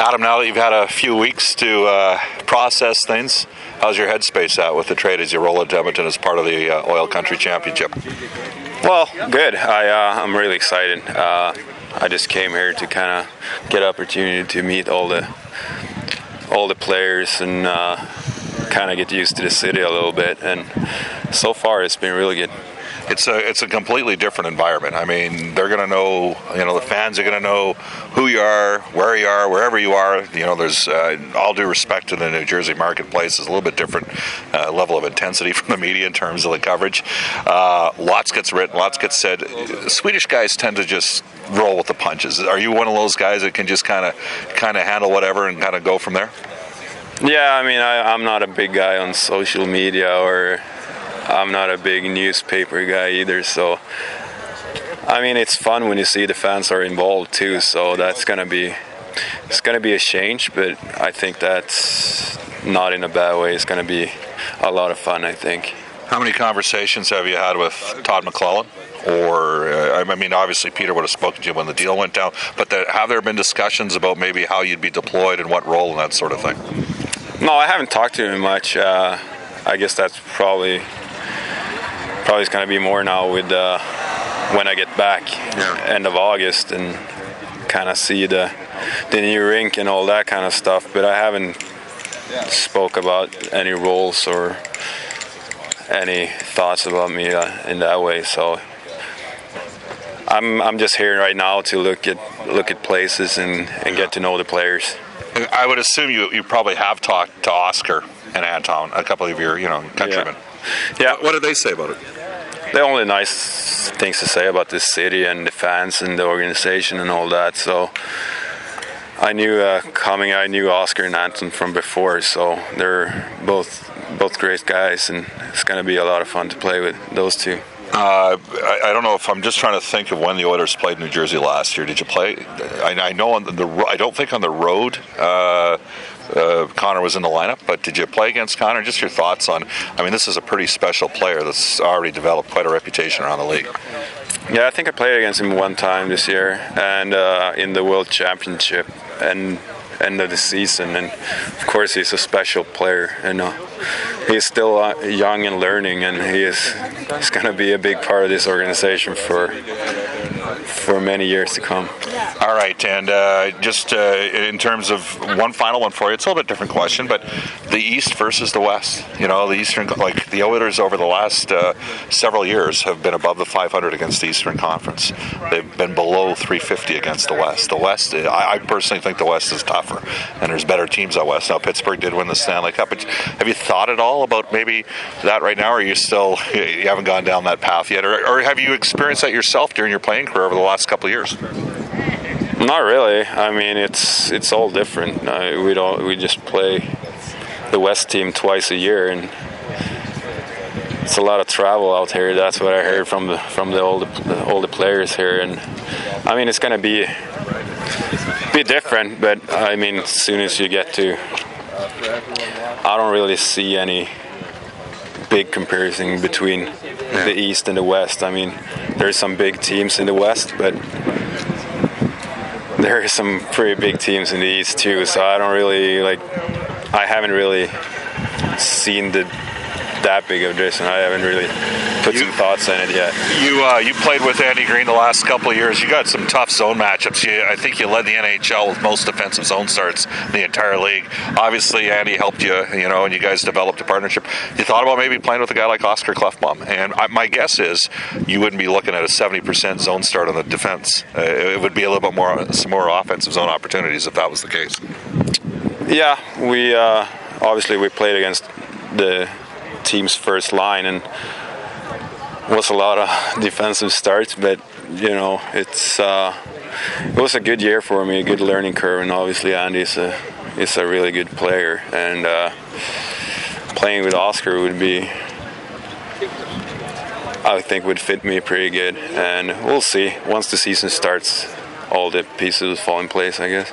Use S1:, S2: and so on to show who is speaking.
S1: Adam, now that you've had a few weeks to uh, process things, how's your headspace at with the trade as you roll into Edmonton as part of the uh, Oil Country Championship?
S2: Well, good. I, uh, I'm really excited. Uh, I just came here to kind of get opportunity to meet all the all the players and uh, kind of get used to the city a little bit. And so far, it's been really good
S1: it's a it's a completely different environment. I mean, they're going to know, you know, the fans are going to know who you are, where you are, wherever you are. You know, there's uh, all due respect to the New Jersey marketplace, is a little bit different uh, level of intensity from the media in terms of the coverage. Uh, lots gets written, lots gets said. Swedish guys tend to just roll with the punches. Are you one of those guys that can just kind of kind of handle whatever and kind of go from there?
S2: Yeah, I mean, I, I'm not a big guy on social media or I'm not a big newspaper guy either, so I mean it's fun when you see the fans are involved too. So that's gonna be it's gonna be a change, but I think that's not in a bad way. It's gonna be a lot of fun. I think.
S1: How many conversations have you had with Todd McLellan? Or, uh, I mean, obviously Peter would have spoken to you when the deal went down, but the, have there been discussions about maybe how you'd be deployed and what role and that sort of thing?
S2: No, I haven't talked to him much. Uh, I guess that's probably probably it's going to be more now with uh, when I get back yeah. end of August and kind of see the the new rink and all that kind of stuff. But I haven't spoke about any roles or any thoughts about me uh, in that way. So I'm I'm just here right now to look at look at places and, and get to know the players.
S1: I would assume you you probably have talked to Oscar and Anton, a couple of your you know countrymen.
S2: Yeah. Yeah.
S1: What did they say about it?
S2: The only nice things to say about this city and the fans and the organization and all that. So I knew uh, coming, I knew Oscar and Anton from before, so they're both both great guys, and it's going to be a lot of fun to play with those two.
S1: Uh, I, I, don't know if I'm just trying to think of when the Oilers played New Jersey last year. Did you play? I, I know on the I don't think on the road. Uh, uh, Connor was in the lineup, but did you play against Connor? Just your thoughts on? I mean, this is a pretty special player that's already developed quite a reputation around the league.
S2: Yeah, I think I played against him one time this year, and uh, in the World Championship, and end of the season. And of course, he's a special player. And uh, he's still uh, young and learning, and he is he's going to be a big part of this organization for for many years to come.
S1: All right, and uh, just uh, in terms of one final one for you, it's a little bit different question, but the East versus the West. You know, the Eastern, like the Oilers over the last uh, several years have been above the 500 against the Eastern Conference. They've been below 350 against the West. The West, I, I personally think the West is tougher, and there's better teams out West. Now, Pittsburgh did win the Stanley Cup, but have you thought at all about maybe that right now, or are you still you haven't gone down that path yet, or, or have you experienced that yourself during your playing career over the last couple of years?
S2: Not really. I mean, it's it's all different. Uh, we don't we just play the West team twice a year, and it's a lot of travel out here. That's what I heard from the from the older the older players here, and I mean, it's gonna be be different. But I mean, as soon as you get to, I don't really see any big comparison between yeah. the East and the West. I mean, there's some big teams in the West, but there are some pretty big teams in the East too. So I don't really like. I haven't really seen the that big of a difference. I haven't really put you, some thoughts in it yet.
S1: You uh, you played with Andy Greene the last couple of years. You got some tough zone matchups. You, I think you led the NHL with most defensive zone starts in the entire league. Obviously, Andy helped you, you know, and you guys developed a partnership. You thought about maybe playing with a guy like Oscar Klefbom, and I, my guess is you wouldn't be looking at a 70% zone start on the defense. Uh, it would be a little bit more some more offensive zone opportunities if that was the case.
S2: Yeah, we uh, obviously we played against the team's first line and was a lot of defensive starts, but you know it's uh, it was a good year for me, a good learning curve, and obviously Andy is a is a really good player, and uh, playing with Oscar would be. I think would fit me pretty good, and we'll see. Once the season starts, all the pieces fall in place, I guess.